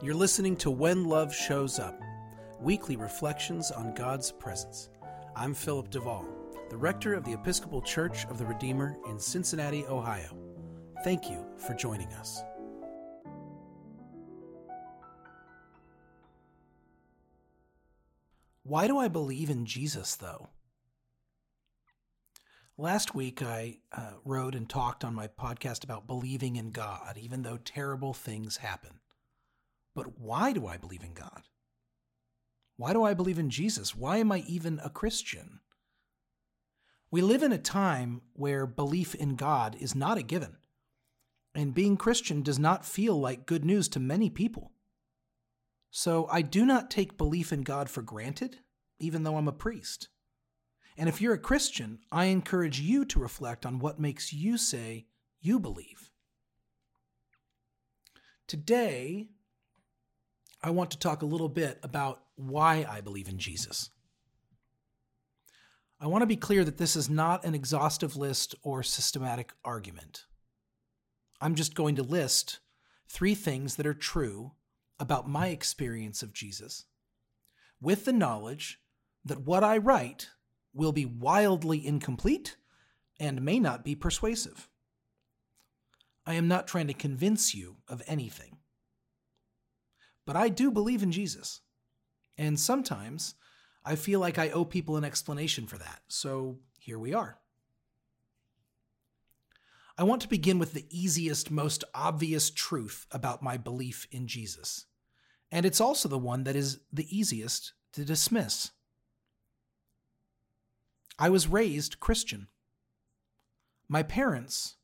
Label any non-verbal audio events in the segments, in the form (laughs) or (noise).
You're listening to When Love Shows Up, weekly reflections on God's presence. I'm Philip Duvall, the rector of the Episcopal Church of the Redeemer in Cincinnati, Ohio. Thank you for joining us. Why do I believe in Jesus, though? Last week, I uh, wrote and talked on my podcast about believing in God, even though terrible things happen. But why do I believe in God? Why do I believe in Jesus? Why am I even a Christian? We live in a time where belief in God is not a given, and being Christian does not feel like good news to many people. So I do not take belief in God for granted, even though I'm a priest. And if you're a Christian, I encourage you to reflect on what makes you say you believe. Today, I want to talk a little bit about why I believe in Jesus. I want to be clear that this is not an exhaustive list or systematic argument. I'm just going to list three things that are true about my experience of Jesus, with the knowledge that what I write will be wildly incomplete and may not be persuasive. I am not trying to convince you of anything. But I do believe in Jesus. And sometimes I feel like I owe people an explanation for that. So here we are. I want to begin with the easiest, most obvious truth about my belief in Jesus. And it's also the one that is the easiest to dismiss. I was raised Christian. My parents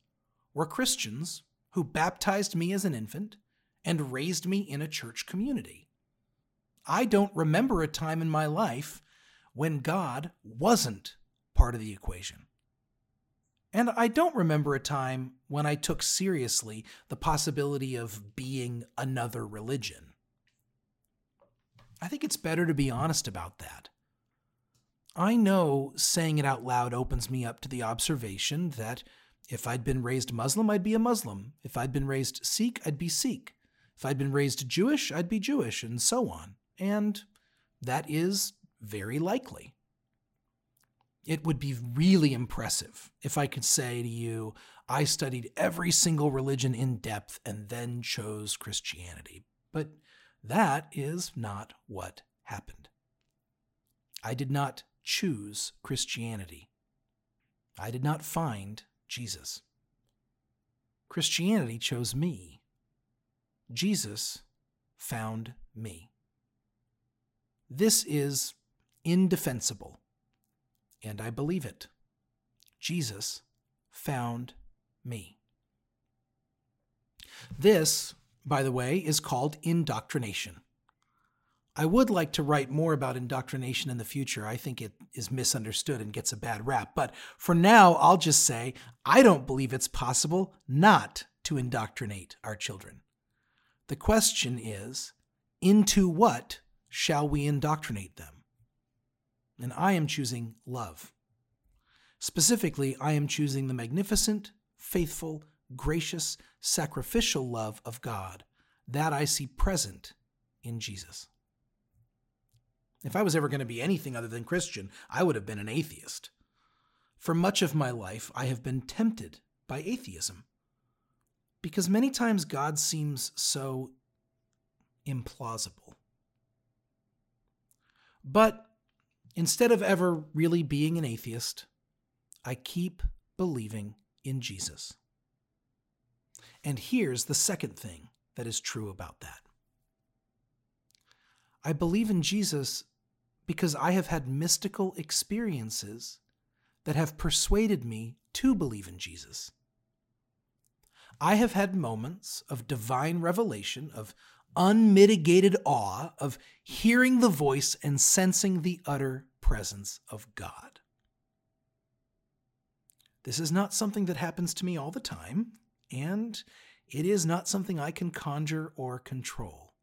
were Christians who baptized me as an infant and raised me in a church community. I don't remember a time in my life when God wasn't part of the equation. And I don't remember a time when I took seriously the possibility of being another religion. I think it's better to be honest about that. I know saying it out loud opens me up to the observation that if I'd been raised Muslim, I'd be a Muslim. If I'd been raised Sikh, I'd be Sikh. If I'd been raised Jewish, I'd be Jewish, and so on. And that is very likely. It would be really impressive if I could say to you, I studied every single religion in depth and then chose Christianity. But that is not what happened. I did not choose Christianity. I did not find Jesus. Christianity chose me. Jesus found me. This is indefensible, and I believe it. Jesus found me. This, by the way, is called indoctrination. I would like to write more about indoctrination in the future. I think it is misunderstood and gets a bad rap. But for now, I'll just say I don't believe it's possible not to indoctrinate our children. The question is into what shall we indoctrinate them? And I am choosing love. Specifically, I am choosing the magnificent, faithful, gracious, sacrificial love of God that I see present in Jesus. If I was ever going to be anything other than Christian, I would have been an atheist. For much of my life, I have been tempted by atheism. Because many times God seems so implausible. But instead of ever really being an atheist, I keep believing in Jesus. And here's the second thing that is true about that I believe in Jesus because I have had mystical experiences that have persuaded me to believe in Jesus. I have had moments of divine revelation, of unmitigated awe, of hearing the voice and sensing the utter presence of God. This is not something that happens to me all the time, and it is not something I can conjure or control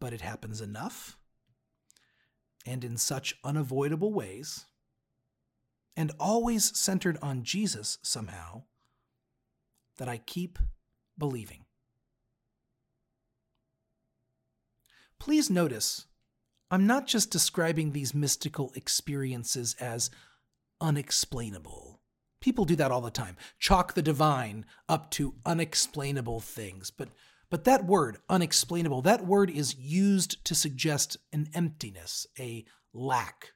but it happens enough and in such unavoidable ways, and always centered on Jesus somehow, that I keep believing. Please notice, I'm not just describing these mystical experiences as unexplainable. People do that all the time. Chalk the divine up to unexplainable things. But but that word, unexplainable, that word is used to suggest an emptiness, a lack.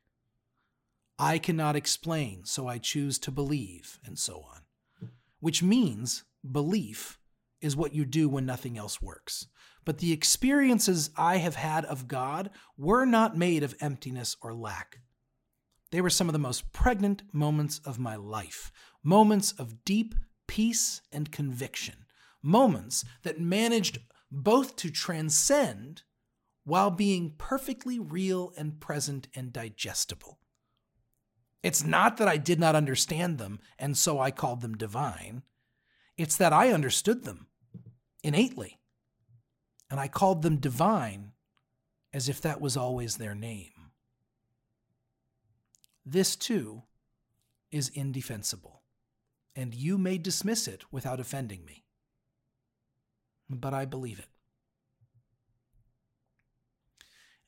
I cannot explain, so I choose to believe, and so on. Which means belief is what you do when nothing else works. But the experiences I have had of God were not made of emptiness or lack. They were some of the most pregnant moments of my life, moments of deep peace and conviction, moments that managed both to transcend while being perfectly real and present and digestible. It's not that I did not understand them and so I called them divine. It's that I understood them innately and I called them divine as if that was always their name. This too is indefensible, and you may dismiss it without offending me. But I believe it.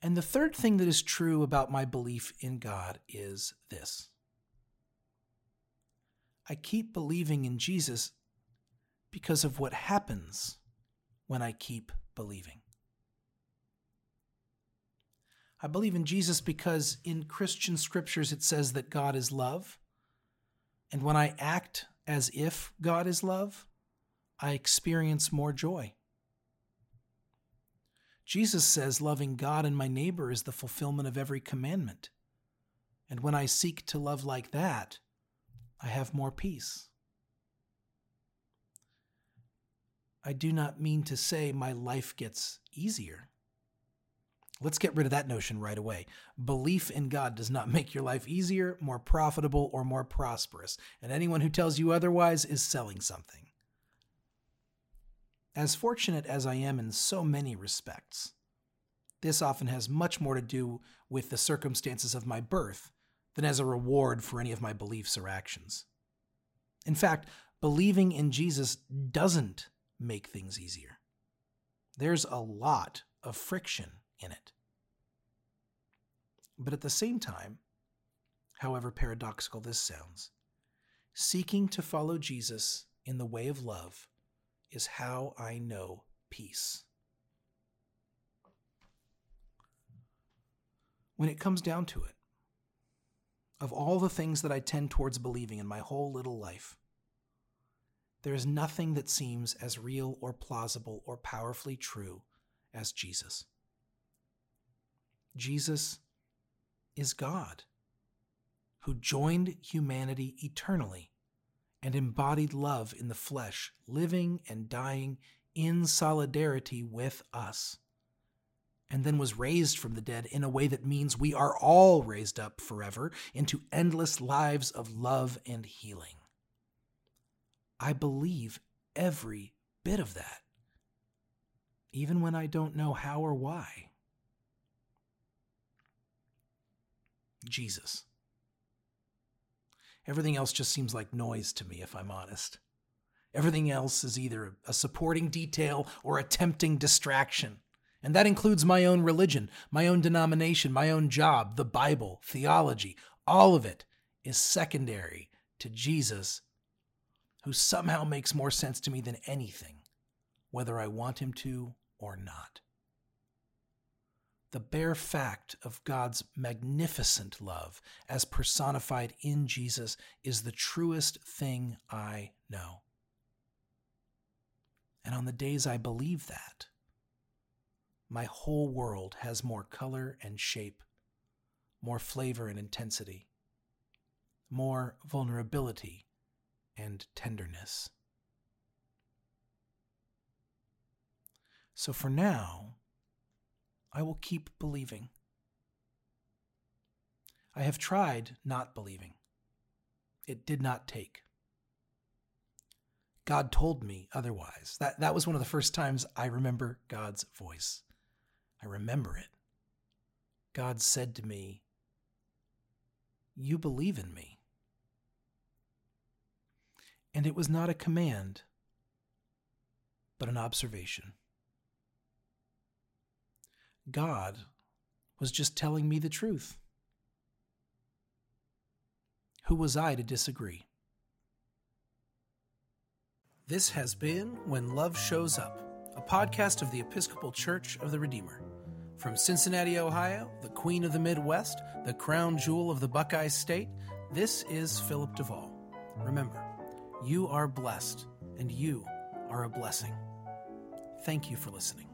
And the third thing that is true about my belief in God is this I keep believing in Jesus because of what happens when I keep believing. I believe in Jesus because in Christian scriptures it says that God is love. And when I act as if God is love, I experience more joy. Jesus says loving God and my neighbor is the fulfillment of every commandment. And when I seek to love like that, I have more peace. I do not mean to say my life gets easier. Let's get rid of that notion right away. Belief in God does not (laughs) make your life easier, more profitable, or more prosperous, and anyone who tells you otherwise is selling something. As fortunate as I am in so many respects, this often has much more to do with the circumstances of my birth than as a reward for any of my beliefs or actions. In fact, believing in Jesus doesn't make things easier. There's a lot of friction in it. But at the same time, however paradoxical this sounds, seeking to follow Jesus in the way of love is how I know peace. When it comes down to it, of all the things that I tend towards believing in my whole little life, there is nothing that seems as real or plausible or powerfully true as Jesus. Jesus is God, who joined humanity eternally and embodied love in the flesh, living and dying in solidarity with us, and then was raised from the dead in a way that means we are all raised up forever into endless lives of love and healing. I believe every bit of that, even when I don't know how or why. Jesus. Everything else just seems like noise to me, if I'm honest. Everything else is either a supporting detail or a tempting distraction. And that includes my own religion, my own denomination, my own job, the Bible, theology. All of it is secondary to Jesus who somehow makes more sense to me than anything, whether I want him to or not. The bare fact of God's magnificent love as personified in Jesus is the truest thing I know. And on the days I believe that, my whole world has more color and shape, more flavor and intensity, more vulnerability and tenderness. So for now, I will keep believing. I have tried not believing. It did not take. God told me otherwise. That, that was one of the first times I remember God's voice. I remember it. God said to me, You believe in me. And it was not a command, but an observation. God was just telling me the truth. Who was I to disagree? This has been When Love Shows Up, a podcast of the Episcopal Church of the Redeemer. From Cincinnati, Ohio, the Queen of the Midwest, the crown jewel of the Buckeye State, this is Philip Duvall. Remember, you are blessed and you are a blessing. Thank you for listening.